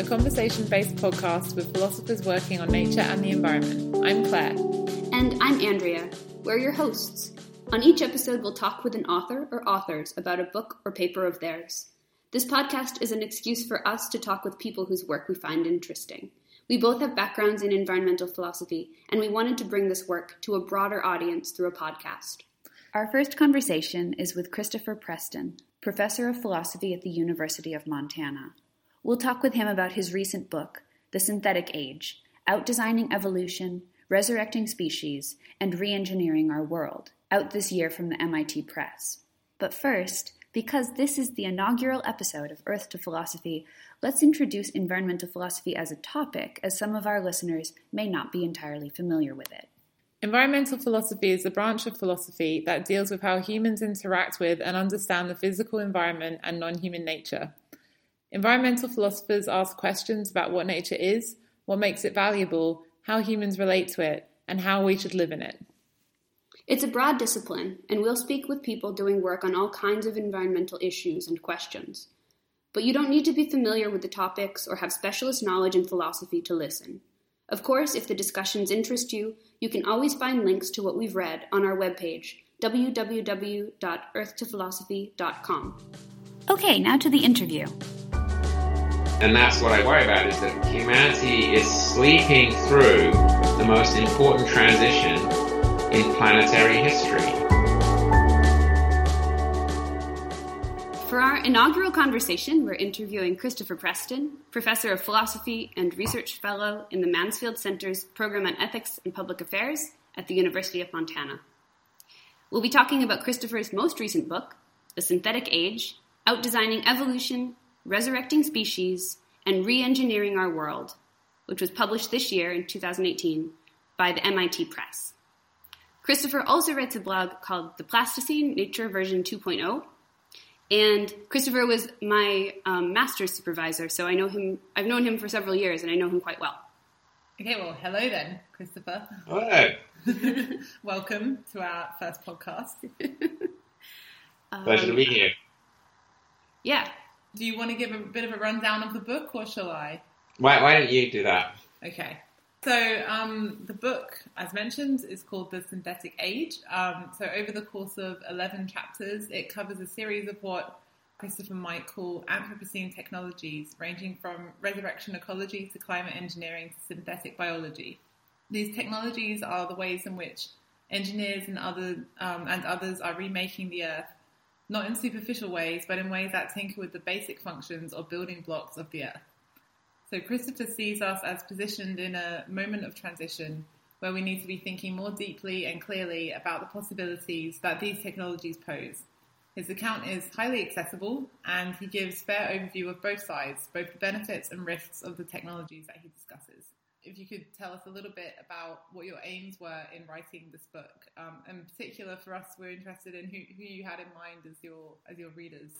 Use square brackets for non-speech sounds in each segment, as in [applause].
a conversation based podcast with philosophers working on nature and the environment. I'm Claire. And I'm Andrea. We're your hosts. On each episode, we'll talk with an author or authors about a book or paper of theirs. This podcast is an excuse for us to talk with people whose work we find interesting. We both have backgrounds in environmental philosophy, and we wanted to bring this work to a broader audience through a podcast. Our first conversation is with Christopher Preston, professor of philosophy at the University of Montana. We'll talk with him about his recent book, The Synthetic Age Outdesigning Evolution, Resurrecting Species, and Reengineering Our World, out this year from the MIT Press. But first, because this is the inaugural episode of Earth to Philosophy, let's introduce environmental philosophy as a topic, as some of our listeners may not be entirely familiar with it. Environmental philosophy is a branch of philosophy that deals with how humans interact with and understand the physical environment and non human nature. Environmental philosophers ask questions about what nature is, what makes it valuable, how humans relate to it, and how we should live in it. It's a broad discipline, and we'll speak with people doing work on all kinds of environmental issues and questions. But you don't need to be familiar with the topics or have specialist knowledge in philosophy to listen. Of course, if the discussions interest you, you can always find links to what we've read on our webpage, www.earthtophilosophy.com. Okay, now to the interview. And that's what I worry about is that humanity is sleeping through the most important transition in planetary history. For our inaugural conversation, we're interviewing Christopher Preston, professor of philosophy and research fellow in the Mansfield Center's Program on Ethics and Public Affairs at the University of Montana. We'll be talking about Christopher's most recent book, The Synthetic Age Outdesigning Evolution, Resurrecting Species, and Reengineering Our World, which was published this year in 2018 by the MIT Press. Christopher also writes a blog called The Plasticene Nature Version 2.0 and Christopher was my um, master's supervisor, so I know him. I've known him for several years, and I know him quite well. Okay, well, hello then, Christopher. Hello. [laughs] Welcome to our first podcast. Pleasure to be here. Yeah. Do you want to give a bit of a rundown of the book, or shall I? Why, why don't you do that? Okay. So um, the book, as mentioned, is called The Synthetic Age. Um, so over the course of 11 chapters, it covers a series of what Christopher might call Anthropocene technologies, ranging from resurrection ecology to climate engineering to synthetic biology. These technologies are the ways in which engineers and, other, um, and others are remaking the Earth, not in superficial ways, but in ways that tinker with the basic functions or building blocks of the Earth. So Christopher sees us as positioned in a moment of transition where we need to be thinking more deeply and clearly about the possibilities that these technologies pose. His account is highly accessible and he gives fair overview of both sides, both the benefits and risks of the technologies that he discusses. If you could tell us a little bit about what your aims were in writing this book, um, in particular for us, we're interested in who, who you had in mind as your as your readers.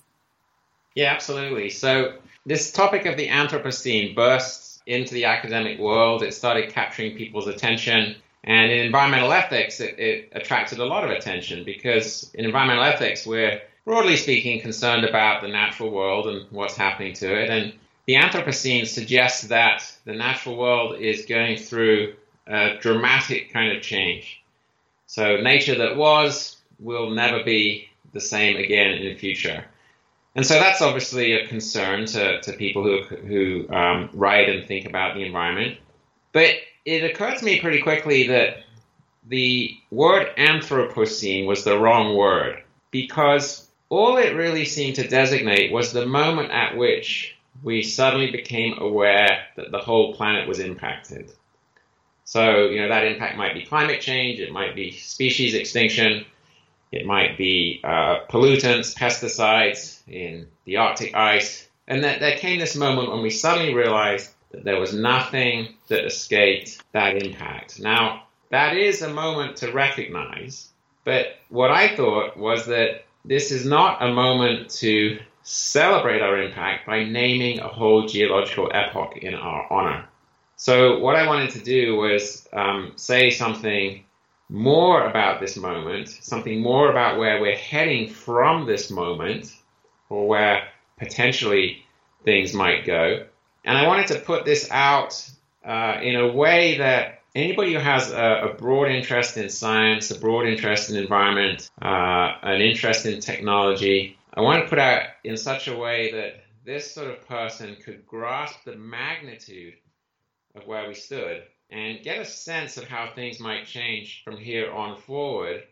Yeah, absolutely. So this topic of the Anthropocene burst into the academic world. It started capturing people's attention. And in environmental ethics, it, it attracted a lot of attention because in environmental ethics, we're broadly speaking concerned about the natural world and what's happening to it. And the Anthropocene suggests that the natural world is going through a dramatic kind of change. So nature that was will never be the same again in the future. And so that's obviously a concern to, to people who, who um, write and think about the environment. But it occurred to me pretty quickly that the word Anthropocene was the wrong word because all it really seemed to designate was the moment at which we suddenly became aware that the whole planet was impacted. So, you know, that impact might be climate change, it might be species extinction, it might be uh, pollutants, pesticides in the Arctic ice. And that there came this moment when we suddenly realized that there was nothing that escaped that impact. Now, that is a moment to recognize, but what I thought was that this is not a moment to celebrate our impact by naming a whole geological epoch in our honor. So, what I wanted to do was um, say something more about this moment, something more about where we're heading from this moment, or where potentially things might go. And I wanted to put this out uh, in a way that anybody who has a, a, broad interest in science, a broad interest in environment, uh, an interest in technology, I want to put out in such a way that this sort of person could grasp the magnitude of where we stood and get a sense of how things might change from here on forward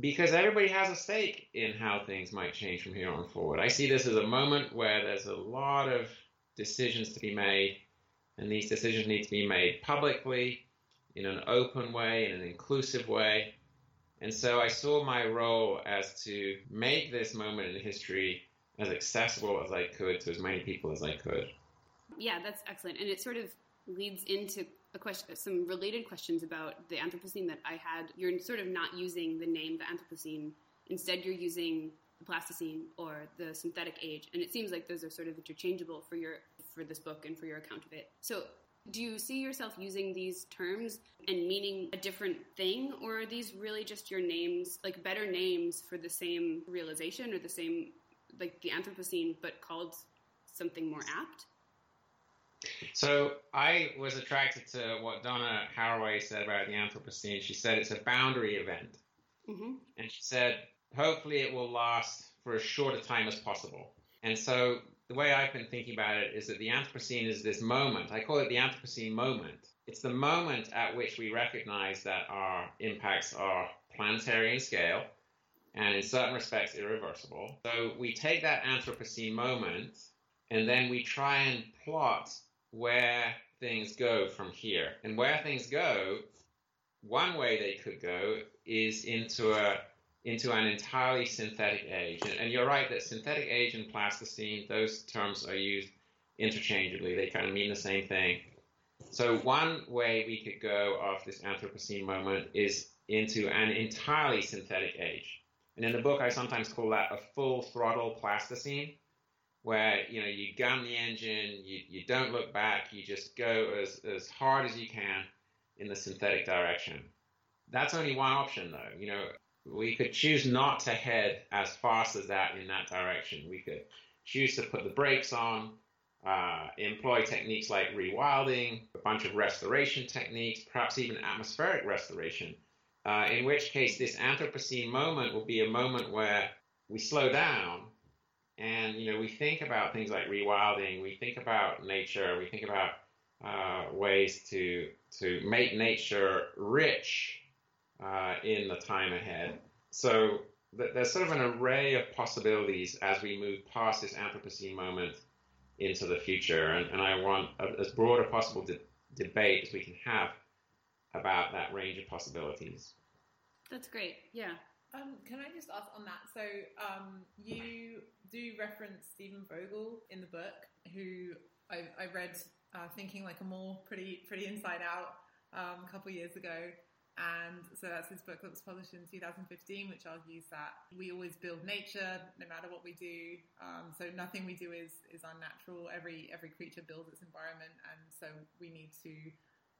because everybody has a stake in how things might change from here on forward. I see this as a moment where there's a lot of decisions to be made, and these decisions need to be made publicly, in an open way, in an inclusive way. And so I saw my role as to make this moment in history as accessible as I could to as many people as I could. Yeah, that's excellent. And it sort of leads into a question, some related questions about the Anthropocene that I had. You're sort of not using the name the Anthropocene. Instead, you're using the Plasticene or the Synthetic Age, and it seems like those are sort of interchangeable for your for this book and for your account of it. So, do you see yourself using these terms and meaning a different thing, or are these really just your names, like better names for the same realization or the same, like the Anthropocene, but called something more apt? So I was attracted to what Donna Haraway said about the Anthropocene. She said it's a boundary event. Mm-hmm. And she said, hopefully it will last for as short a time as possible. And so the way I've been thinking about it is that the Anthropocene is this moment. I call it the Anthropocene moment. It's the moment at which we recognize that our impacts are planetary in scale and in certain respects irreversible. So we take that Anthropocene moment and then we try and plot where things go from here. And where things go, one way they could go is into a into an entirely synthetic age. And, and, you're right that synthetic age and plasticene, those terms are used interchangeably. They kind of mean the same thing. So one way we could go off this Anthropocene moment is into an entirely synthetic age. And in the book, I sometimes call that a full throttle plasticene where you know you gun the engine, you, you don't look back, you just go as, as hard as you can in the synthetic direction. That's only one option though. You know, we could choose not to head as fast as that in that direction. We could choose to put the brakes on, uh, employ techniques like rewilding, a bunch of restoration techniques, perhaps even atmospheric restoration. Uh, in which case, this Anthropocene moment will be a moment where we slow down and you know, we think about things like rewilding. We think about nature. We think about uh, ways to to make nature rich uh, in the time ahead. So th- there's sort of an array of possibilities as we move past this Anthropocene moment into the future, and, and I want a, as broad a possible de- debate as we can have about that range of possibilities. That's great. Yeah. Um, can I just ask on that? So um, you do reference Steven Vogel in the book, who I, I read uh, thinking like a mall pretty pretty inside out um, a couple years ago. And so that's his book that was published in 2015, which argues that we always build nature no matter what we do. Um, so nothing we do is is unnatural. Every every creature builds its environment, and so we need to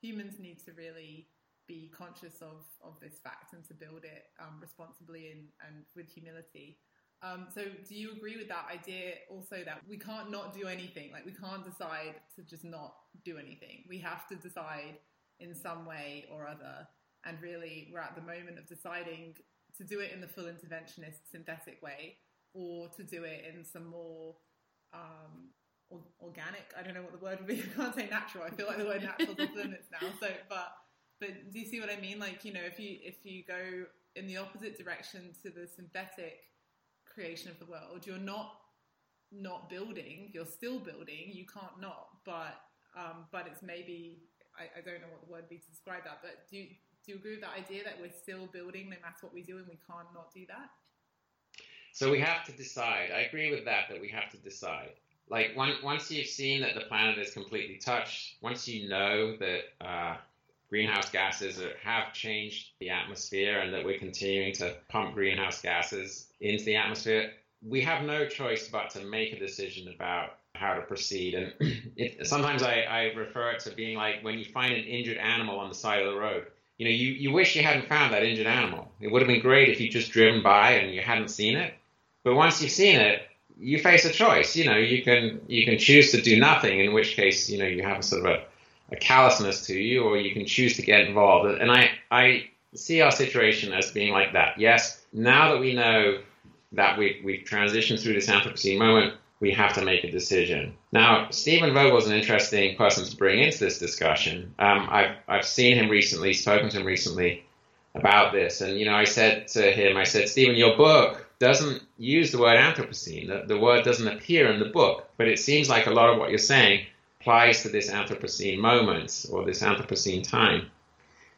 humans need to really be conscious of of this fact and to build it um, responsibly and, and with humility. Um, so, do you agree with that idea also that we can't not do anything? Like, we can't decide to just not do anything. We have to decide in some way or other. And really, we're at the moment of deciding to do it in the full interventionist synthetic way or to do it in some more um, organic. I don't know what the word would be. [laughs] I can't say natural. I feel like the word natural is off limits now. So, but but do you see what I mean? Like, you know, if you if you go in the opposite direction to the synthetic creation of the world, you're not not building. You're still building. You can't not. But um, but it's maybe I, I don't know what the word would be to describe that. But do you, do you agree with that idea that we're still building no matter what we do and we can't not do that? So we have to decide. I agree with that. That we have to decide. Like one, once you've seen that the planet is completely touched, once you know that uh, greenhouse gases have changed the atmosphere and that we're continuing to pump greenhouse gases into the atmosphere, we have no choice but to make a decision about how to proceed. And [clears throat] it, sometimes I, I refer it to being like when you find an injured animal on the side of the road. You know, you, you wish you hadn't found that injured animal. It would have been great if you'd just driven by and you hadn't seen it. But once you've seen it, you face a choice. You know, you can you can choose to do nothing, in which case, you know, you have a sort of a, a callousness to you, or you can choose to get involved. And I I see our situation as being like that. Yes, now that we know that we we've transitioned through this Anthropocene moment, we have to make a decision. Now, Steven Vogel is an interesting person to bring into this discussion. Um, I've I've seen him recently, spoken to him recently about this, and you know, I said to him, I said, Steven, your book doesn't use the word Anthropocene. The, the word doesn't appear in the book, but it seems like a lot of what you're saying applies to this Anthropocene moment or this Anthropocene time.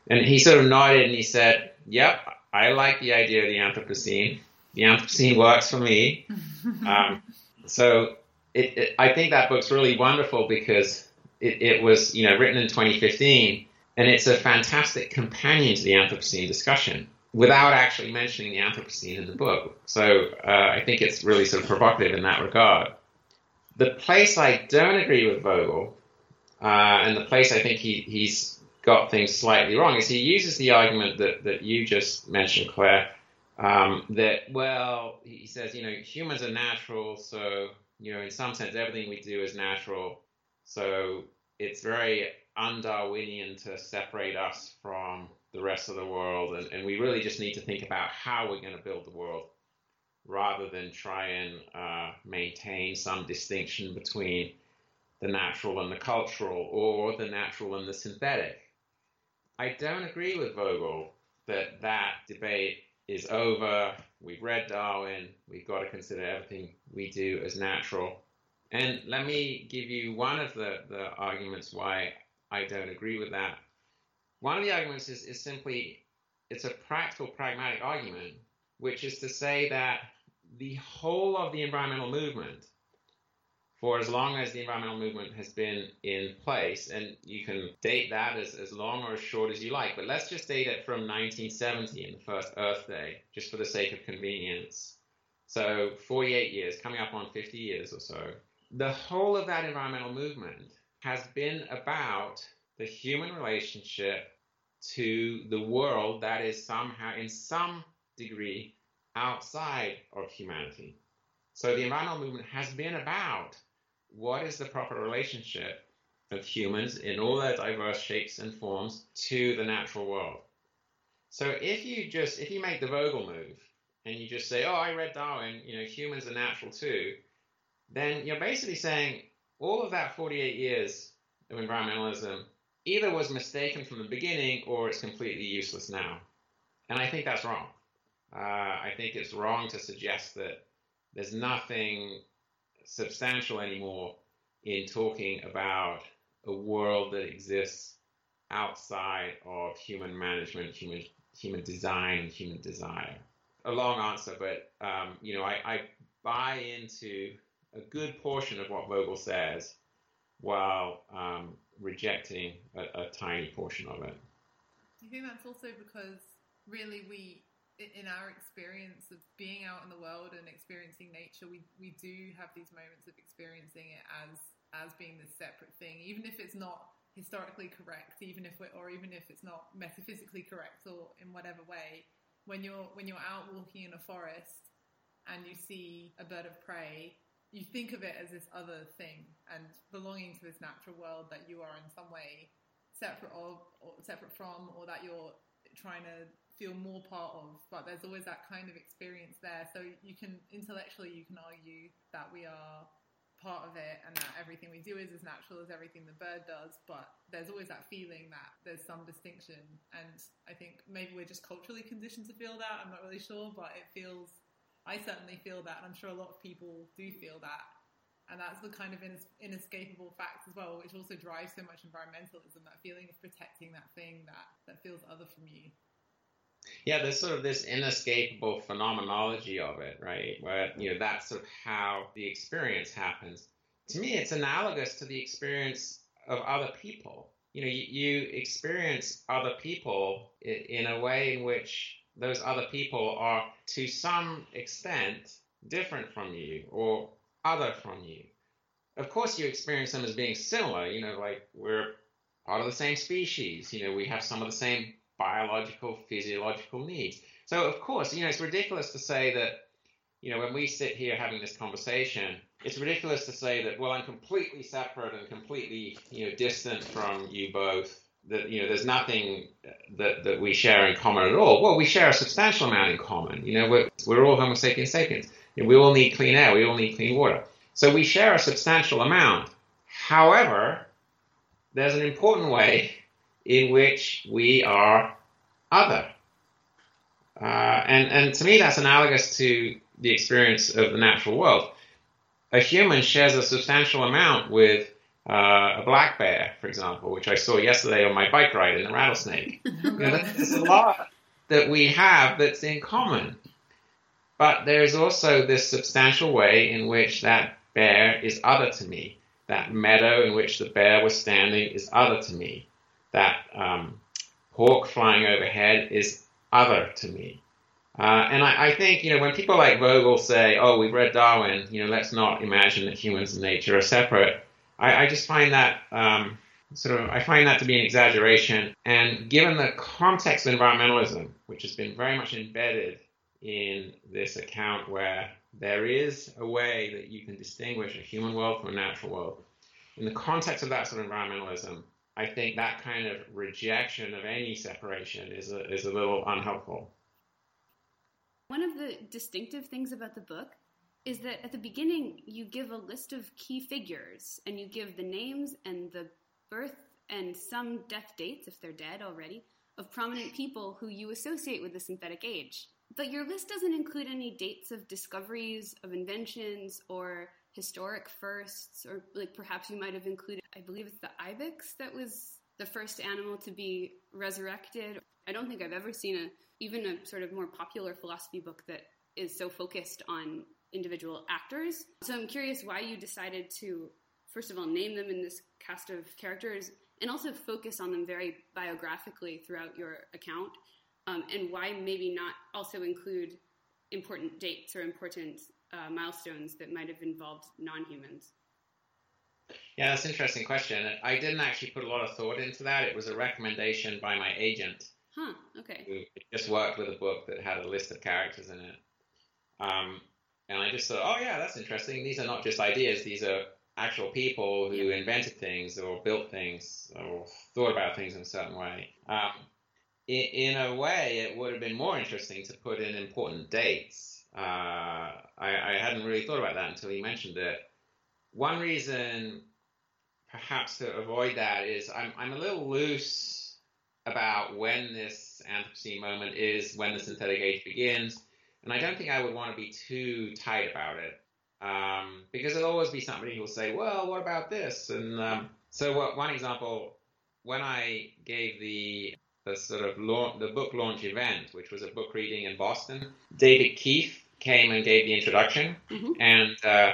And he sort of nodded and he said, Yep, I like the idea of the Anthropocene. The Anthropocene works for me. [laughs] um, so it, it, I think that book's really wonderful because it, it was, you know, written in 2015, and it's a fantastic companion to the Anthropocene discussion without actually mentioning the Anthropocene in the book. So uh, I think it's really sort of provocative in that regard. The place I don't agree with Vogel, uh, and the place I think he, he's got things slightly wrong, is he uses the argument that, that you just mentioned, Claire, um, that, well, he says, you know, humans are natural, so, you know, in some sense, everything we do is natural. So it's very un-Darwinian to separate us from the rest of the world, and, and we really just need to think about how we're going to build the world rather than try and uh, maintain some distinction between the natural and the cultural or the natural and the synthetic. I don't agree with Vogel that that debate is over. We've read Darwin. We've got to consider everything we do as natural. And let me give you one of the, the arguments why I don't agree with that. One of the arguments is, is simply it's a practical, pragmatic argument, which is to say that the whole of the environmental movement, for as long as the environmental movement has been in place, and you can date that as, as long or as short as you like, but let's just date it from 1970 and the first Earth Day, just for the sake of convenience. So 48 years, coming up on 50 years or so. The whole of that environmental movement has been about the human relationship to the world that is somehow, in some degree, outside of humanity. So the environmental movement has been about what is the proper relationship of humans in all their diverse shapes and forms to the natural world. So if you just if you make the Vogel move and you just say, "Oh, I read Darwin, you know, humans are natural too," then you're basically saying all of that 48 years of environmentalism either was mistaken from the beginning or it's completely useless now. And I think that's wrong. Uh, I think it's wrong to suggest that there's nothing substantial anymore in talking about a world that exists outside of human management, human human design, human desire. A long answer, but um, you know, I, I buy into a good portion of what Vogel says, while um, rejecting a, a tiny portion of it. You think that's also because really we in our experience of being out in the world and experiencing nature, we, we do have these moments of experiencing it as as being this separate thing, even if it's not historically correct, even if we're, or even if it's not metaphysically correct or in whatever way. When you're when you're out walking in a forest and you see a bird of prey, you think of it as this other thing and belonging to this natural world that you are in some way separate of or separate from or that you're trying to feel more part of but there's always that kind of experience there so you can intellectually you can argue that we are part of it and that everything we do is as natural as everything the bird does but there's always that feeling that there's some distinction and i think maybe we're just culturally conditioned to feel that i'm not really sure but it feels I certainly feel that, and I'm sure a lot of people do feel that. And that's the kind of inescapable fact as well, which also drives so much environmentalism that feeling of protecting that thing that, that feels other from you. Yeah, there's sort of this inescapable phenomenology of it, right? Where, you know, that's sort of how the experience happens. To me, it's analogous to the experience of other people. You know, you, you experience other people in, a way in which those other people are to some extent different from you or other from you. Of course, you experience them as being similar, you know, like we're part of the same species, you know, we have some of the same biological, physiological needs. So, of course, you know, it's ridiculous to say that you know, when we sit here having this conversation, it's ridiculous to say that, well, I'm completely separate and completely, you know, distant from you both. That you know, there's nothing that, that we share in common at all. Well, we share a substantial amount in common. You know, we're, we're all Homo sapiens sapiens. You know, we all need clean air. We all need clean water. So we share a substantial amount. However, there's an important way in which we are other. Uh, and, and to me, that's analogous to the experience of the natural world. A human shares a substantial amount with uh, a black bear, for example, which I saw yesterday on my bike ride in a rattlesnake. [laughs] you know, there's a lot that we have that's in common. But there's also this substantial way in which that bear is other to me. That meadow in which the bear was standing is other to me. That um, hawk flying overhead is other to me. Uh, and I, I, think, you know, when people like Vogel say, oh, we've read Darwin, you know, let's not imagine that humans and nature are separate, I, I just find that um, sort of, I find that to be an exaggeration. And given the context of environmentalism, which has been very much embedded in this account where there is a way that you can distinguish a human world from a natural world, in the context of that sort of environmentalism, I think that kind of rejection of any separation is a, is a little unhelpful. One of the distinctive things about the book is that at the beginning you give a list of key figures and you give the names and the birth and some death dates, if they're dead already, of prominent people who you associate with the synthetic age. But your list doesn't include any dates of discoveries, of inventions, or historic firsts, or like perhaps you might have included, I believe it's the ibex that was the first animal to be resurrected. I don't think I've ever seen a even a sort of more popular philosophy book that is so focused on individual actors. So I'm curious why you decided to, first of all, name them in this cast of characters and also focus on them very biographically throughout your account, um, and why maybe not also include important dates or important uh, milestones that might have involved non humans. Yeah, that's an interesting question. I didn't actually put a lot of thought into that. It was a recommendation by my agent. Huh, okay. Who just worked with a book that had a list of characters in it. Um, and I just thought, oh, yeah, that's interesting. These are not just ideas, these are actual people who yeah. invented things or built things or thought about things in a certain way. Um, in, in, a way, it would have been more interesting to put in important dates. Uh, I, I hadn't really thought about that until you mentioned it. One reason, perhaps, to avoid that is I'm, I'm a little loose about when this Anthropocene moment is, when the synthetic age begins, and I don't think I would want to be too tight about it. Um, because there'll always be somebody who will say, well, what about this? And um, so, what, one example, when I gave the the sort of launch, the book launch event, which was a book reading in Boston, David Keith came and gave the introduction, mm-hmm. and uh,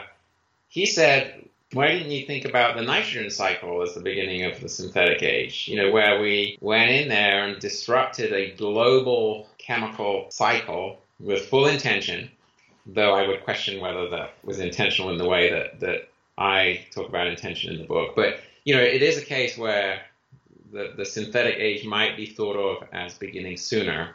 he said, why didn't you think about the nitrogen cycle as the beginning of the synthetic age? You know, where we went in there and disrupted a global chemical cycle with full intention, though I would question whether that was intentional in the way that, that I talk about intention in the book. But, you know, it is a case where the, the synthetic age might be thought of as beginning sooner.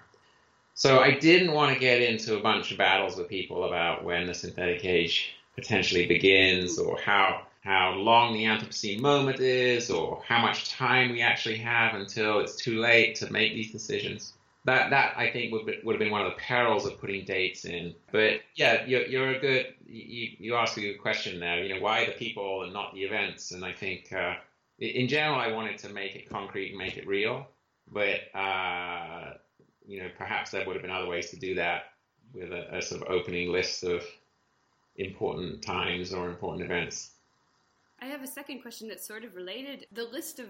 So I didn't want to get into a bunch of battles with people about when the synthetic age potentially begins or how how long the Anthropocene moment is or how much time we actually have until it's too late to make these decisions. That that I think would be, would have been one of the perils of putting dates in. But yeah, you're, you're a good you you asked a good question there. You know why the people and not the events? And I think uh, in general I wanted to make it concrete and make it real. But uh, you know perhaps there would have been other ways to do that with a, a sort of opening list of important times or important events. I have a second question that's sort of related. The list of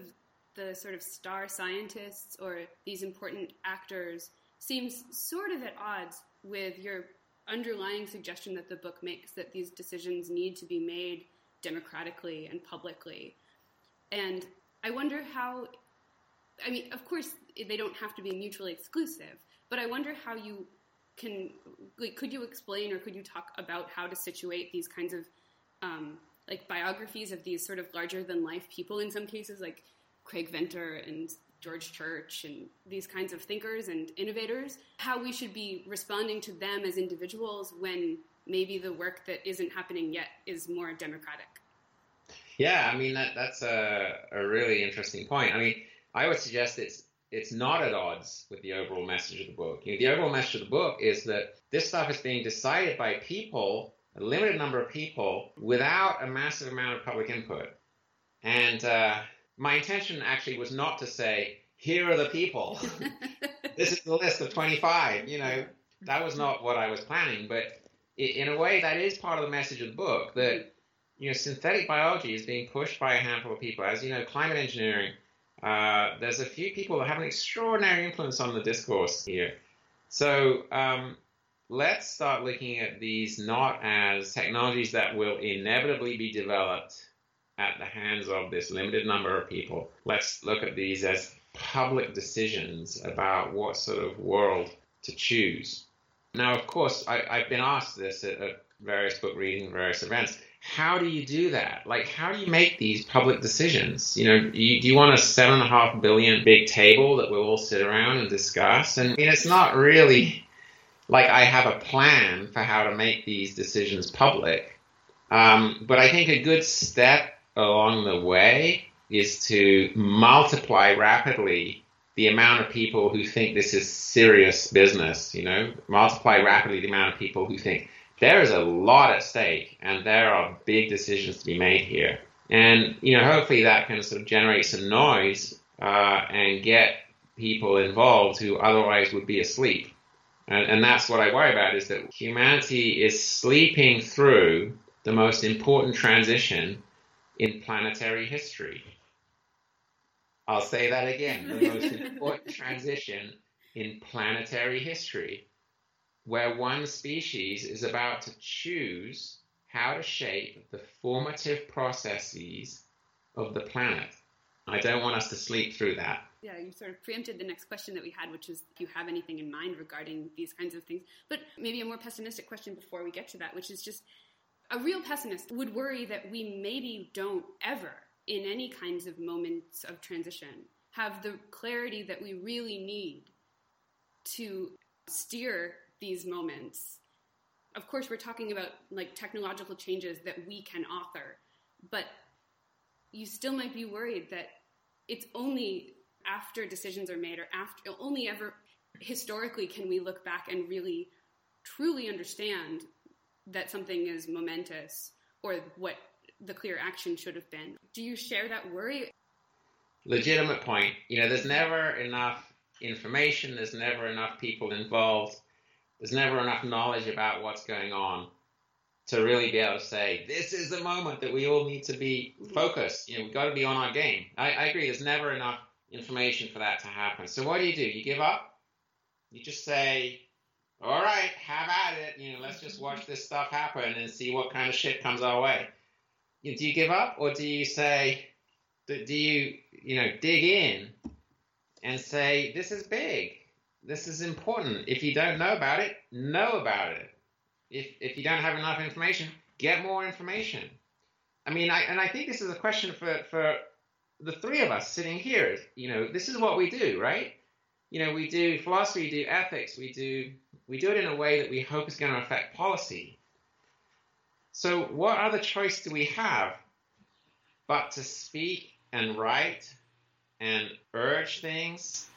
the sort of star scientists or these important actors seems sort of at odds with your underlying suggestion that the book makes that these decisions need to be made democratically and publicly. And I wonder how, I mean, of course, they don't have to be mutually exclusive, but I wonder how you can, like, could you explain or could you talk about how to situate these kinds of um, like biographies of these sort of larger than life people in some cases, like Craig Venter and George Church and these kinds of thinkers and innovators, how we should be responding to them as individuals when maybe the work that isn't happening yet is more democratic. Yeah, I mean that that's a, a really interesting point. I mean, I would suggest it's it's not at odds with the overall message of the book. You know, the overall message of the book is that this stuff is being decided by people, a limited number of people, without a massive amount of public input. And uh, my intention actually was not to say, here are the people. [laughs] this is the list of 25. You know, that was not what I was planning. But in a way, that is part of the message of the book that, you know, synthetic biology is being pushed by a handful of people. As you know, climate engineering uh, there's a few people that have an extraordinary influence on the discourse here. So um, let's start looking at these not as technologies that will inevitably be developed at the hands of this limited number of people. Let's look at these as public decisions about what sort of world to choose. Now, of course, I, have been asked this at, at various book reading, various events how do you do that? Like, how do you make these public decisions? You know, do you, do you want a seven and a half billion big table that we'll all sit around and discuss? And I mean, it's not really like I have a plan for how to make these decisions public. Um, but I think a good step along the way is to multiply rapidly the amount of people who think this is serious business, you know, multiply rapidly the amount of people who think there is a lot at stake and there are big decisions to be made here. And, you know, hopefully that can sort of generate some noise uh, and get people involved who otherwise would be asleep. And, and that's what I worry about is that humanity is sleeping through the most important transition in planetary history. I'll say that again the most [laughs] important transition in planetary history where one species is about to choose how to shape the formative processes of the planet. I don't want us to sleep through that. Yeah, you sort of preempted the next question that we had, which is if you have anything in mind regarding these kinds of things. But maybe a more pessimistic question before we get to that, which is just a real pessimist would worry that we maybe don't ever, in any kinds of moments of transition, have the clarity that we really need to steer these moments. Of course, we're talking about like technological changes that we can author, but you still might be worried that it's only after decisions are made or after only ever historically can we look back and really truly understand that something is momentous or what the clear action should have been. Do you share that worry? Legitimate point. You know, there's never enough information, there's never enough people involved there's never enough knowledge about what's going on to really be able to say this is the moment that we all need to be focused. You know, we've got to be on our game. I, I agree. There's never enough information for that to happen. So what do you do? You give up? You just say, all right, have at it. You know, let's just watch this stuff happen and see what kind of shit comes our way. You know, do you give up or do you say, do you, you know, dig in and say, this is big? This is important. If you don't know about it, know about it. If if you don't have enough information, get more information. I mean, I, and I think this is a question for for the three of us sitting here. You know, this is what we do, right? You know, we do philosophy, we do ethics, we do we do it in a way that we hope is going to affect policy. So, what other choice do we have but to speak and write and urge things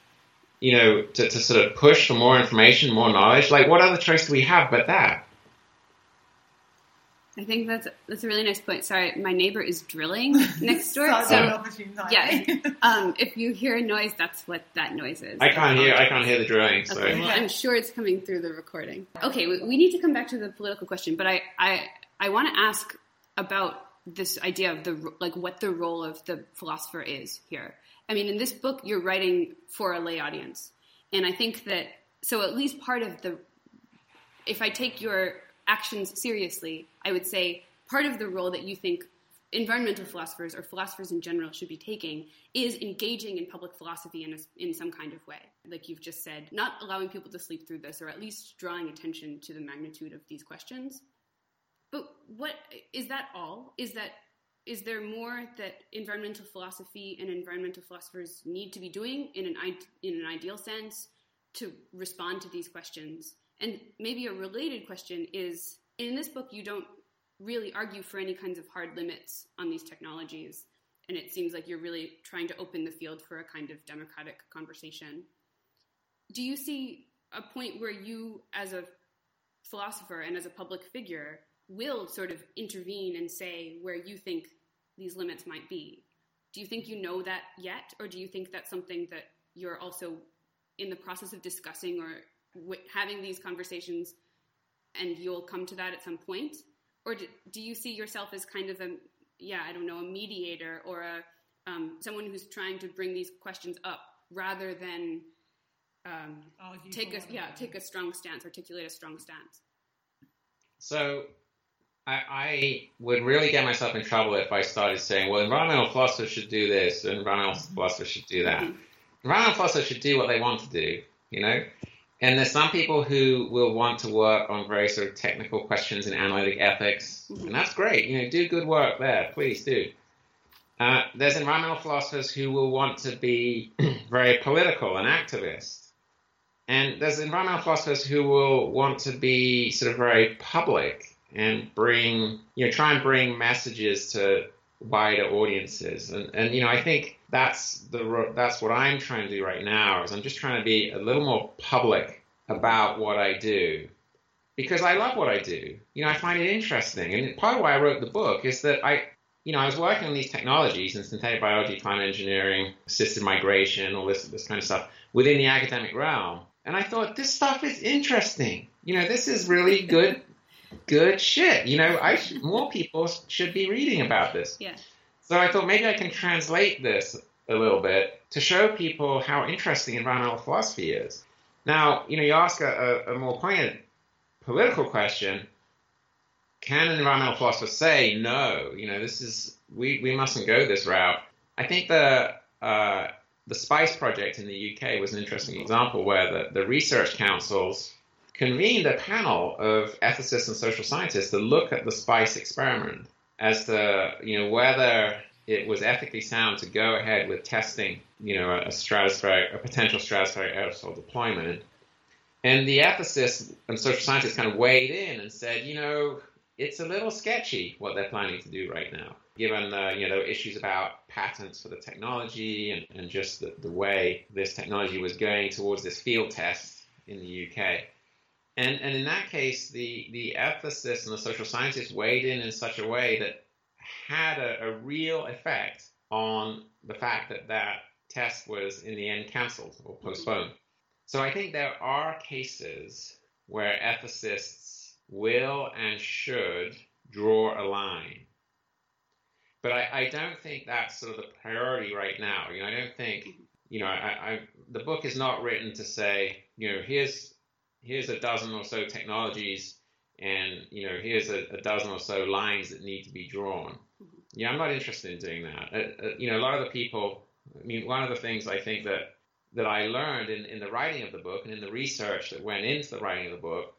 you know, to, to sort of push for more information, more knowledge? Like, what other choice do we have but that? I think that's that's a really nice point. Sorry, my neighbor is drilling [laughs] next door. so yeah, [laughs] um, if you hear a noise, that's what that noise is. I can't hear. I can't hear the drilling. So okay. I'm sure it's coming through the recording. Okay, we, we need to come back to the political question, but I I, I want to ask about this idea of the like what the role of the philosopher is here. I mean, in this book, you're writing for a lay audience. And I think that, so at least part of the, if I take your actions seriously, I would say part of the role that you think environmental philosophers or philosophers in general should be taking is engaging in public philosophy in, a, in some kind of way. Like you've just said, not allowing people to sleep through this, or at least drawing attention to the magnitude of these questions. But what is that all? Is that is there more that environmental philosophy and environmental philosophers need to be doing in an in an ideal sense to respond to these questions? And maybe a related question is in this book, you don't really argue for any kinds of hard limits on these technologies. And it seems like you're really trying to open the field for a kind of democratic conversation. Do you see a point where you, as a philosopher and as a public figure, will sort of intervene and say where you think these limits might be? Do you think you know that yet? Or do you think that's something that you're also in the process of discussing or w- having these conversations and you'll come to that at some point? Or do, do you see yourself as kind of a, yeah, I don't know, a mediator or a um, someone who's trying to bring these questions up rather than um, take a yeah take a strong stance, articulate a strong stance. So I, I, would really get myself in trouble if I started saying, well, environmental philosophers should do this, and environmental mm-hmm. philosophers should do that. Mm-hmm. Environmental philosophers should do what they want to do, you know? And there's some people who will want to work on very sort of technical questions in analytic ethics, mm-hmm. and that's great. You know, do good work there, please do. Uh, there's environmental philosophers who will want to be [clears throat] very political and activist. And there's environmental philosophers who will want to be sort of very public and bring, you know, try and bring messages to wider audiences. And, and you know, I think that's the that's what I'm trying to do right now. Is I'm just trying to be a little more public about what I do because I love what I do. You know, I find it interesting, and part of why I wrote the book is that I. You know, I was working on these technologies and synthetic biology, climate engineering, assisted migration, all this this kind of stuff within the academic realm. And I thought this stuff is interesting. You know, this is really good good shit. You know, I more people should be reading about this. Yeah. So I thought maybe I can translate this a little bit to show people how interesting environmental philosophy is. Now, you know, you ask a, a more poignant political question. Can an environmental philosopher say no? You know, this is we, we mustn't go this route. I think the uh, the SPICE project in the UK was an interesting example where the, the research councils convened a panel of ethicists and social scientists to look at the SPICE experiment as to you know whether it was ethically sound to go ahead with testing you know a stratospheric a potential stratospheric aerosol deployment and the ethicists and social scientists kind of weighed in and said you know it's a little sketchy what they're planning to do right now given uh, you know issues about patents for the technology and, and just the, the way this technology was going towards this field test in the UK. And, and in that case, the, the ethicists and the social scientists weighed in in such a way that had a, a real effect on the fact that that test was in the end cancelled or postponed. So I think there are cases where ethicists will and should draw a line. But I, I don't think that's sort of the priority right now. You know, I don't think, you know, I, I, the book is not written to say, you know, here's here's a dozen or so technologies and you know here's a, a, dozen or so lines that need to be drawn. Mm-hmm. yeah i'm not interested in doing that. Uh, uh, you know a lot of the people i mean one of the things i think that that i learned in, in the writing of the book and in the research that went into the writing of the book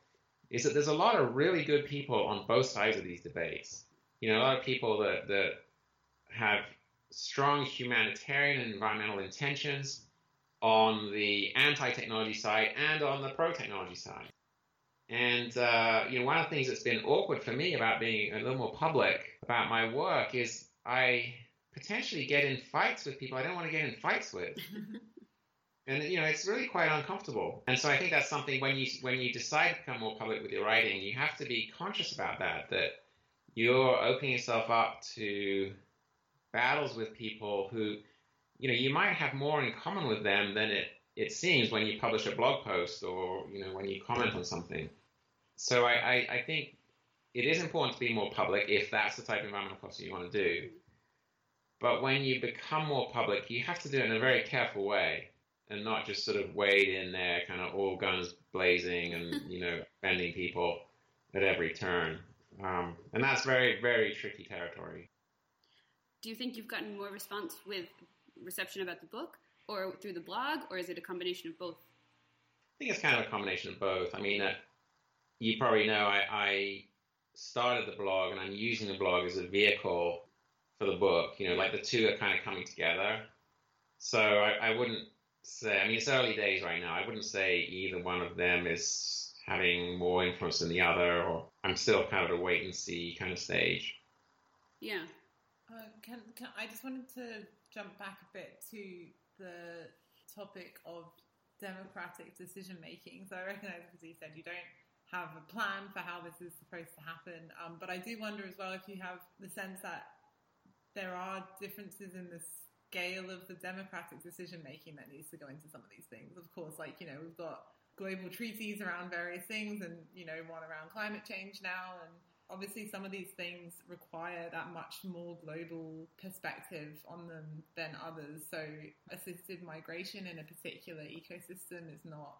is that there's a lot of really good people on both sides of these debates. You know a lot of people that that have strong humanitarian and environmental intentions on the anti-technology side and on the pro-technology side. And uh, you know, one of the things that's been awkward for me about being a little more public about my work is I potentially get in fights with people I don't want to get in fights with. [laughs] and you know, it's really quite uncomfortable. And so I think that's something when you when you decide to become more public with your writing, you have to be conscious about that. That you're opening yourself up to battles with people who you know, you might have more in common with them than it, it seems when you publish a blog post or, you know, when you comment on something. So I, I, I think it is important to be more public if that's the type of environmental policy you want to do. But when you become more public, you have to do it in a very careful way and not just sort of wade in there, kind of all guns blazing and, [laughs] you know, offending people at every turn. Um, and that's very, very tricky territory. Do you think you've gotten more response with reception about the book or through the blog, or is it a combination of both? I think it's kind of a combination of both. I mean, uh, you probably know I, I started the blog and I'm using the blog as a vehicle for the book. You know, like the two are kind of coming together. So I, I wouldn't say, I mean, it's early days right now. I wouldn't say either one of them is having more influence than the other, or I'm still kind of a wait and see kind of stage. Yeah. Uh, can, can I just wanted to jump back a bit to the topic of democratic decision making. So I recognise, as you said, you don't have a plan for how this is supposed to happen. Um, but I do wonder as well if you have the sense that there are differences in the scale of the democratic decision making that needs to go into some of these things. Of course, like, you know, we've got global treaties around various things and, you know, one around climate change now. And obviously, some of these things require that much more global perspective on them than others. So, assisted migration in a particular ecosystem is not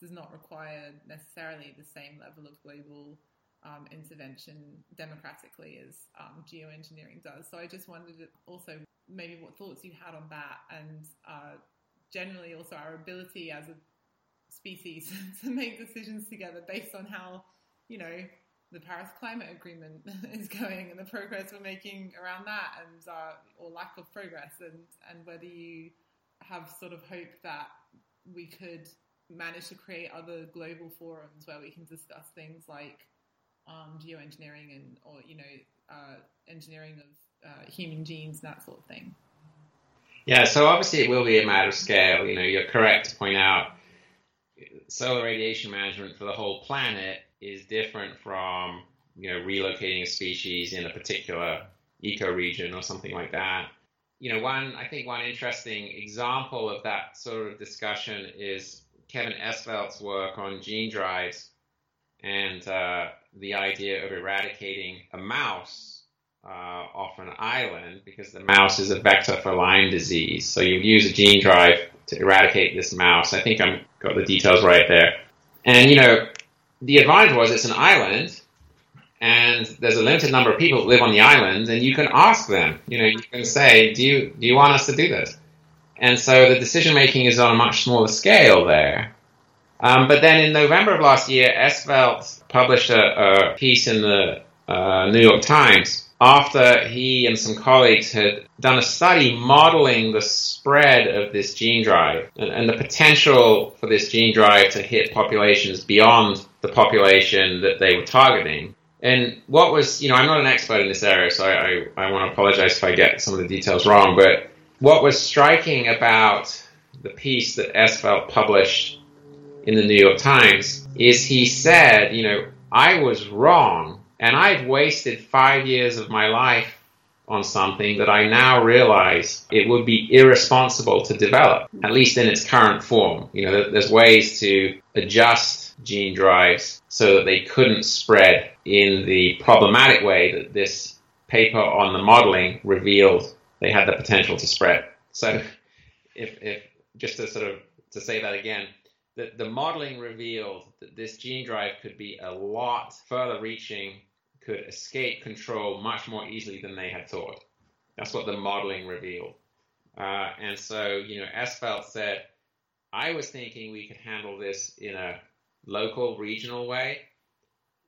does not require necessarily the same level of global um, intervention democratically as um, geoengineering does. So I just wondered also maybe what thoughts you had on that and uh, generally also our ability as a species [laughs] to make decisions together based on how, you know, the Paris Climate Agreement [laughs] is going and the progress we're making around that and uh, or lack of progress and, and whether you have sort of hope that we could manage to create other global forums where we can discuss things like um, geoengineering and or you know uh, engineering of uh, human genes that sort of thing. Yeah, so obviously it will be a matter of scale. You know, you're correct to point out solar radiation management for the whole planet is different from you know relocating a species in a particular ecoregion or something like that. You know, one I think one interesting example of that sort of discussion is Kevin Esvelt's work on gene drives and uh, the idea of eradicating a mouse uh, off an island because the mouse is a vector for Lyme disease. So you use a gene drive to eradicate this mouse. I think I've got the details right there. And you know, the advantage was it's an island, and there's a limited number of people that live on the island, and you can ask them. You know, you can say, "Do you do you want us to do this?" And so the decision making is on a much smaller scale there. Um, but then in November of last year, Esvelt published a, a piece in the uh, New York Times after he and some colleagues had done a study modeling the spread of this gene drive and, and, the potential for this gene drive to hit populations beyond the population that they were targeting. And what was, you know, I'm not an expert in this area, so I, I, I want to apologize if I get some of the details wrong, but what was striking about the piece that Esvelt published in the New York Times is he said, you know, I was wrong and I've wasted five years of my life on something that I now realize it would be irresponsible to develop, at least in its current form. You know, there's ways to adjust gene drives so that they couldn't spread in the problematic way that this paper on the modeling revealed they had the potential to spread. So, if, if just to sort of to say that again, the, the modeling revealed that this gene drive could be a lot further reaching, could escape control much more easily than they had thought. That's what the modeling revealed. Uh, and so, you know, Esvelt said, I was thinking we could handle this in a local, regional way.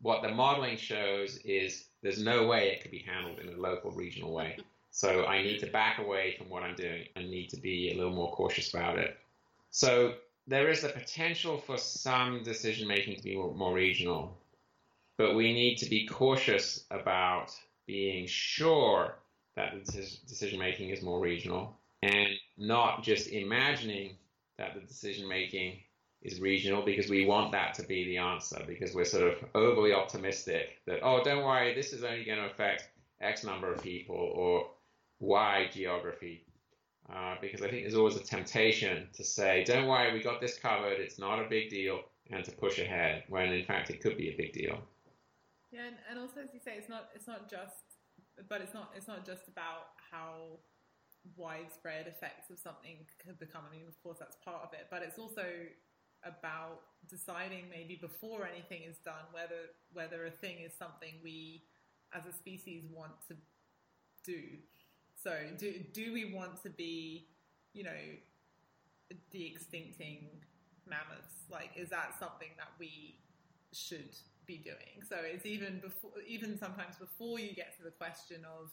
What the modeling shows is there's no way it could be handled in a local, regional way. So I need to back away from what I'm doing and need to be a little more cautious about it. So there is the potential for some decision making to be more, more regional, but we need to be cautious about being sure that the decision making is more regional and not just imagining that the decision making is regional because we want that to be the answer because we're sort of overly optimistic that oh don't worry this is only going to affect x number of people or y geography uh, because I think there's always a temptation to say, don't worry, we got this covered, it's not a big deal, and to push ahead, when in fact it could be a big deal. Yeah, and, and also as you say, it's not it's not just, but it's not it's not just about how widespread effects of something could become. I mean, of course, that's part of it, but it's also about deciding maybe before anything is done whether whether a thing is something we as a species want to do so, do do we want to be, you know, de-extincting mammoths? Like, is that something that we should be doing? So, it's even before, even sometimes before you get to the question of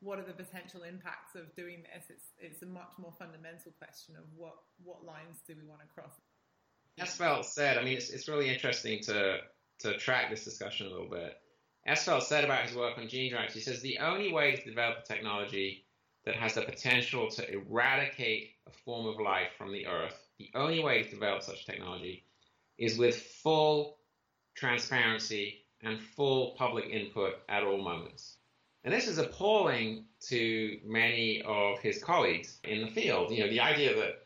what are the potential impacts of doing this, it's it's a much more fundamental question of what what lines do we want to cross. Esvelt said, I mean, it's, it's really interesting to, to track this discussion a little bit. Esvelt said about his work on gene drives, he says the only way to develop a technology that has the potential to eradicate a form of life from the earth, the only way to develop such technology is with full transparency and full public input at all moments. And this is appalling to many of his colleagues in the field. You know, the idea that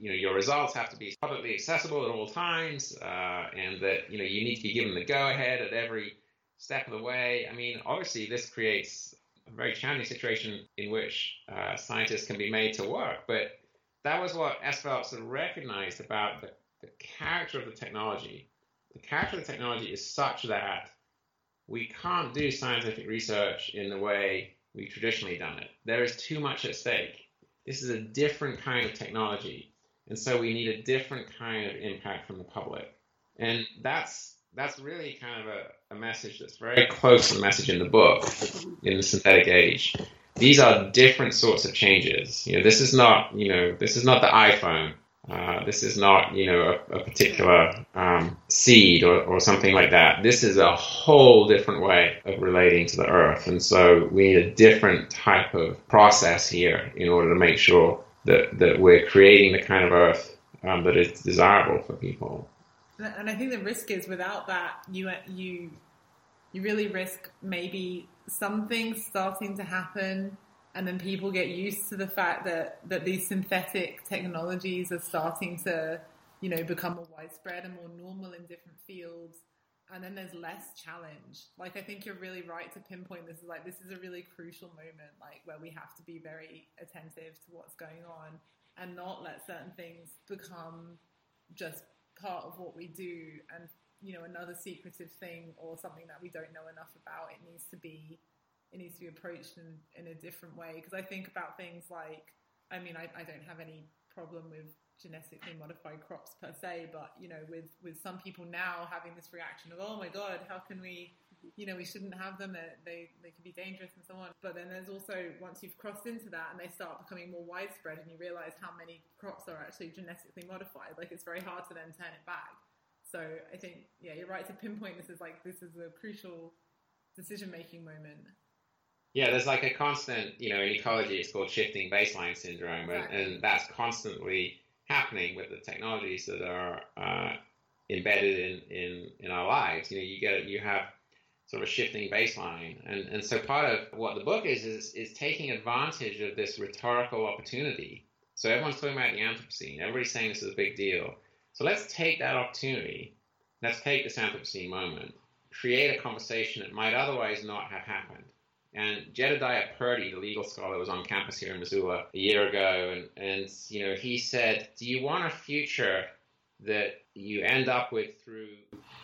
you know your results have to be publicly accessible at all times, uh, and that you know you need to be given the go-ahead at every step of the way. I mean, obviously, this creates a very challenging situation in which uh, scientists can be made to work. But that was what Esvelt sort of recognized about the, the character of the technology. The character of the technology is such that we can't do scientific research in the way we've traditionally done it. There is too much at stake. This is a different kind of technology. And so we need a different kind of impact from the public. And that's that's really kind of a, a message that's very close to the message in the book, in the synthetic age. These are different sorts of changes. You know, this is not, you know, this is not the iPhone. Uh, this is not, you know, a, a particular um, seed or, or something like that. This is a whole different way of relating to the earth. And so we need a different type of process here in order to make sure that, that we're creating the kind of earth um, that is desirable for people. And I think the risk is without that, you you you really risk maybe something starting to happen and then people get used to the fact that that these synthetic technologies are starting to you know become more widespread and more normal in different fields and then there's less challenge like i think you're really right to pinpoint this is like this is a really crucial moment like where we have to be very attentive to what's going on and not let certain things become just part of what we do and you know another secretive thing or something that we don't know enough about it needs to be it needs to be approached in, in a different way. Because I think about things like, I mean, I, I don't have any problem with genetically modified crops per se, but you know, with with some people now having this reaction of, oh my god, how can we, you know, we shouldn't have them. They they, they could be dangerous and so on. But then there's also once you've crossed into that and they start becoming more widespread, and you realize how many crops are actually genetically modified. Like it's very hard to then turn it back. So I think yeah, you're right to pinpoint this as like this is a crucial decision making moment. Yeah, there's like a constant, you know, in ecology it's called shifting baseline syndrome, and, and that's constantly happening with the technologies that are uh, embedded in, in, in our lives. You know, you get you have sort of a shifting baseline, and and so part of what the book is is is taking advantage of this rhetorical opportunity. So everyone's talking about the Anthropocene. Everybody's saying this is a big deal. So let's take that opportunity. Let's take this Anthropocene moment, create a conversation that might otherwise not have happened and Jedediah Purdy, the legal scholar, was on campus here in Missoula a year ago, and, and you know he said, "Do you want a future that you end up with through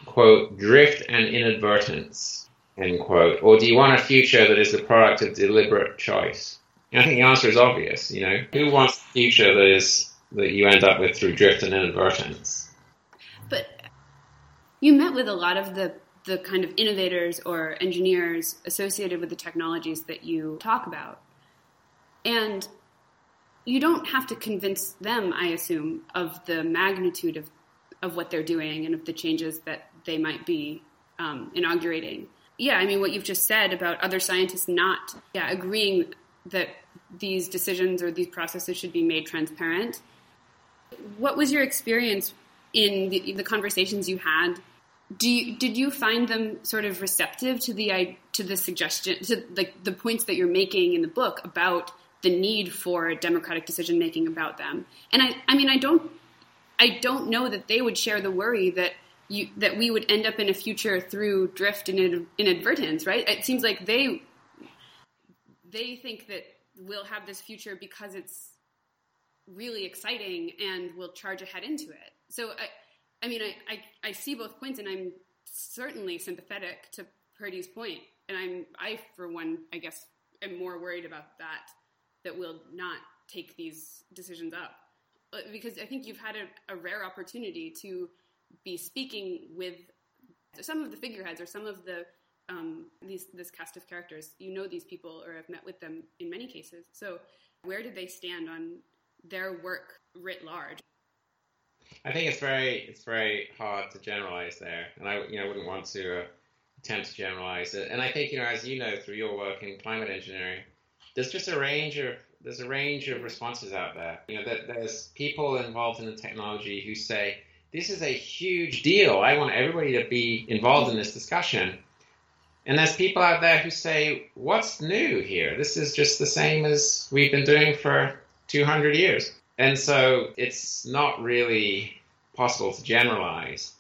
quote drift and inadvertence end quote, or do you want a future that is the product of deliberate choice?" And I think the answer is obvious. You know, who wants a future that is that you end up with through drift and inadvertence? But you met with a lot of the the kind of innovators or engineers associated with the technologies that you talk about. And you don't have to convince them, I assume, of the magnitude of, of what they're doing and of the changes that they might be um, inaugurating. Yeah, I mean, what you've just said about other scientists not yeah, agreeing that these decisions or these processes should be made transparent. What was your experience in the, the conversations you had do you, did you find them sort of receptive to the to the suggestion to like the points that you're making in the book about the need for democratic decision making about them? And i i mean i don't i don't know that they would share the worry that you that we would end up in a future through drift and inadvertence right? It seems like they they think that we'll have this future because it's really exciting and we'll charge ahead into it. So i I mean, I, I, I see both points, and I'm certainly sympathetic to Purdy's point, and I'm I for one, I guess, am more worried about that that we'll not take these decisions up uh, because I think you've had a, a rare opportunity to be speaking with some of the figureheads or some of the um, these this cast of characters. You know these people or have met with them in many cases. So where did they stand on their work writ large? I think it's very it's very hard to generalize there, and I you know wouldn't want to uh, attempt to generalize it. And I think you know as you know through your work in climate engineering, there's just a range of there's a range of responses out there. You know that there's people involved in the technology who say this is a huge deal. I want everybody to be involved in this discussion. And there's people out there who say, what's new here? This is just the same as we've been doing for 200 years. And so it's not really possible to generalize.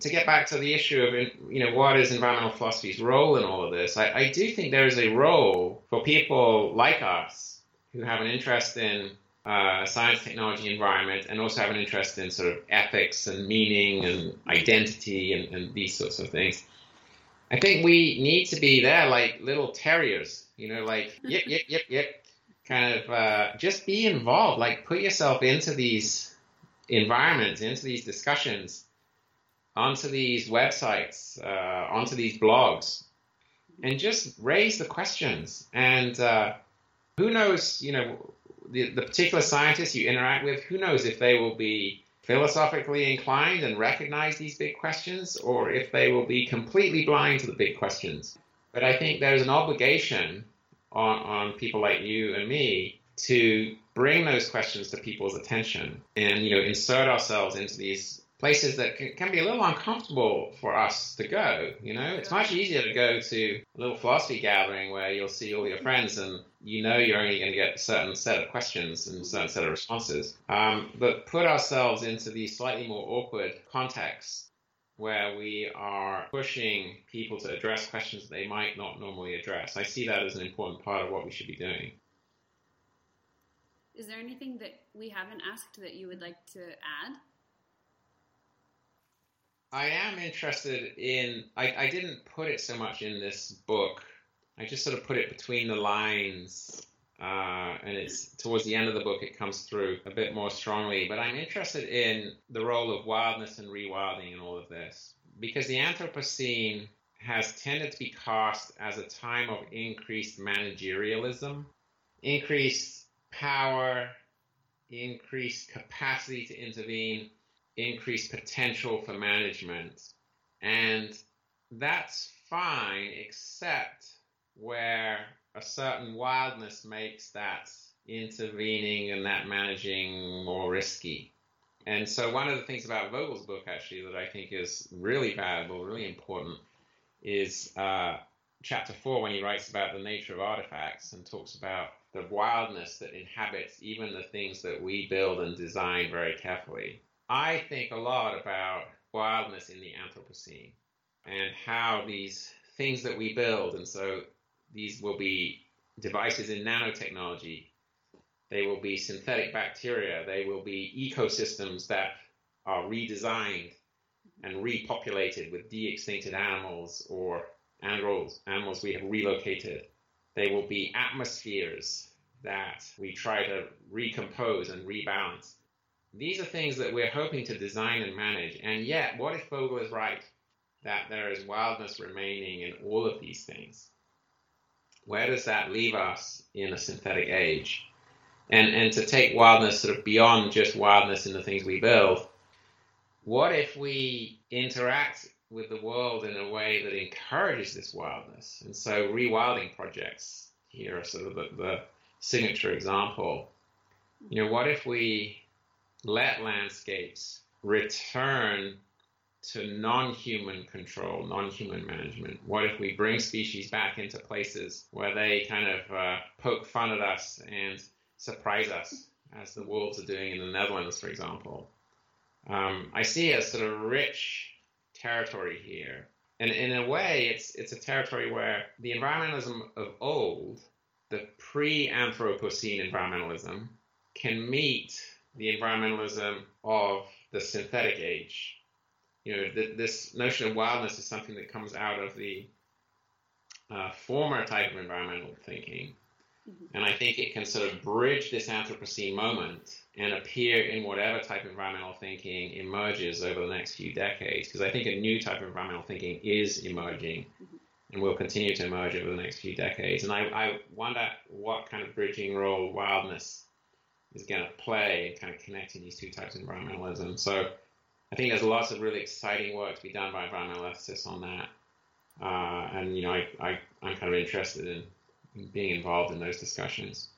To get back to the issue of, you know, what is environmental philosophy's role in all of this, I, I do think there is a role for people like us who have an interest in uh, science, technology, environment, and also have an interest in sort of ethics and meaning and identity and, and these sorts of things. I think we need to be there like little terriers, you know, like yep, yep, yep, yep, kind of uh, just be involved, like put yourself into these environments, into these discussions, onto these websites, uh, onto these blogs, and just raise the questions. And uh, who knows, you know, the, the particular scientists you interact with, who knows if they will be philosophically inclined and recognize these big questions, or if they will be completely blind to the big questions. But I think there's an obligation on, on people like you and me to bring those questions to people's attention and you know insert ourselves into these places that can, can, be a little uncomfortable for us to go. You know, it's much easier to go to a little philosophy gathering where you'll see all your friends and you know you're only going to get a certain set of questions and a certain set of responses. Um, but put ourselves into these slightly more awkward contexts where we are pushing people to address questions that they might not normally address. I see that as an important part of what we should be doing. Is there anything that we haven't asked that you would like to add? I am interested in. I, I didn't put it so much in this book. I just sort of put it between the lines, uh, and it's towards the end of the book. It comes through a bit more strongly. But I'm interested in the role of wildness and rewilding in all of this because the Anthropocene has tended to be cast as a time of increased managerialism, increased power, increased capacity to intervene increased potential for management. And that's fine, except where a certain wildness makes that intervening and that managing more risky. And so, one of the things about Vogel's book, actually, that I think is really valuable, really important, is uh, chapter four when he writes about the nature of artifacts and talks about the wildness that inhabits even the things that we build and design very carefully. I think a lot about wildness in the Anthropocene and how these things that we build, and so these will be devices in nanotechnology, they will be synthetic bacteria, they will be ecosystems that are redesigned and repopulated with de-extincted animals or animals, animals we have relocated. They will be atmospheres that we try to recompose and rebalance. These are things that we're hoping to design and manage. And yet, what if Vogel is right? That there is wildness remaining in all of these things. Where does that leave us in a synthetic age? And, and to take wildness sort of beyond just wildness in the things we build, what if we interact with the world in a way that encourages this wildness? And so, rewilding projects here are sort of the, the signature example. You know, what if we let landscapes return to non-human control, non-human management? What if we bring species back into places where they kind of uh, poke fun at us and surprise us, as the wolves are doing in the Netherlands, for example? Um, I see a sort of rich territory here, and in a way, it's it's a territory where the environmentalism of old, the pre-Anthropocene environmentalism, can meet the environmentalism of the synthetic age. You know, th- this notion of wildness is something that comes out of the uh, former type of environmental thinking. Mm-hmm. And I think it can sort of bridge this Anthropocene moment and appear in whatever type of environmental thinking emerges over the next few decades. Because I think a new type of environmental thinking is emerging mm-hmm. and will continue to emerge over the next few decades. And I, I wonder what kind of bridging role wildness is going to play in kind of connecting these two types of environmentalism. So I think there's lots of really exciting work to be done by environmental ethicists on that. Uh, and, you know, I, I, I'm kind of interested in, in being involved in those discussions.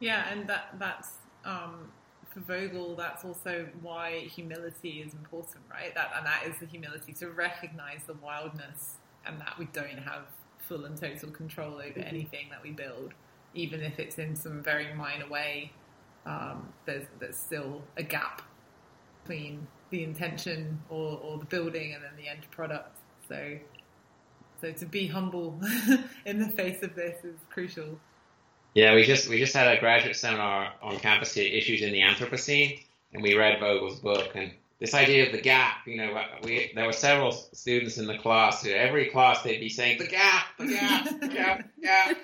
Yeah, and that that's um, for Vogel. That's also why humility is important, right? That and that is the humility to recognize the wildness and that we don't have full and total control over mm-hmm. anything that we build, even if it's in some very minor way. Um, there's there's still a gap between the intention or, or the building and then the end product. So so to be humble [laughs] in the face of this is crucial. Yeah, we just we just had a graduate seminar on campus here, issues in the Anthropocene, and we read Vogel's book and this idea of the gap. You know, we there were several students in the class. Who, every class they'd be saying the gap, the gap, the gap, the gap.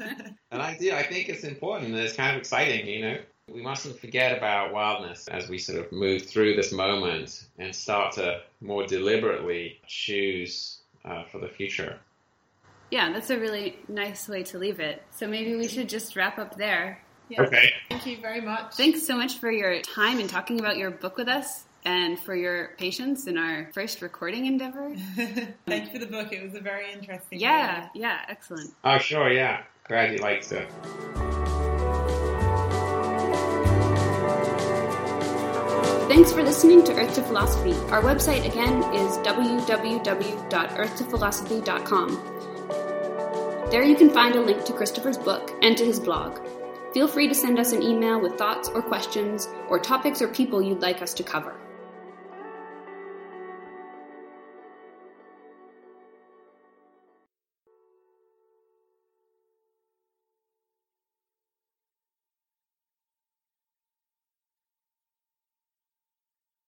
[laughs] and I do. I think it's important and it's kind of exciting. You know, we mustn't forget about wildness as we sort of move through this moment and start to more deliberately choose uh, for the future. Yeah, that's a really nice way to leave it. So maybe we should just wrap up there. Yeah. Okay. Thank you very much. Thanks so much for your time and talking about your book with us and for your patience in our first recording endeavor. [laughs] Thank you for the book. It was a very interesting. Yeah, yeah, excellent. Oh, sure, yeah. Glad you liked it. Thanks for listening to Earth to Philosophy. Our website again is www.earthtophilosophy.com. There you can find a link to Christopher's book and to his blog. Feel free to send us an email with thoughts or questions or topics or people you'd like us to cover.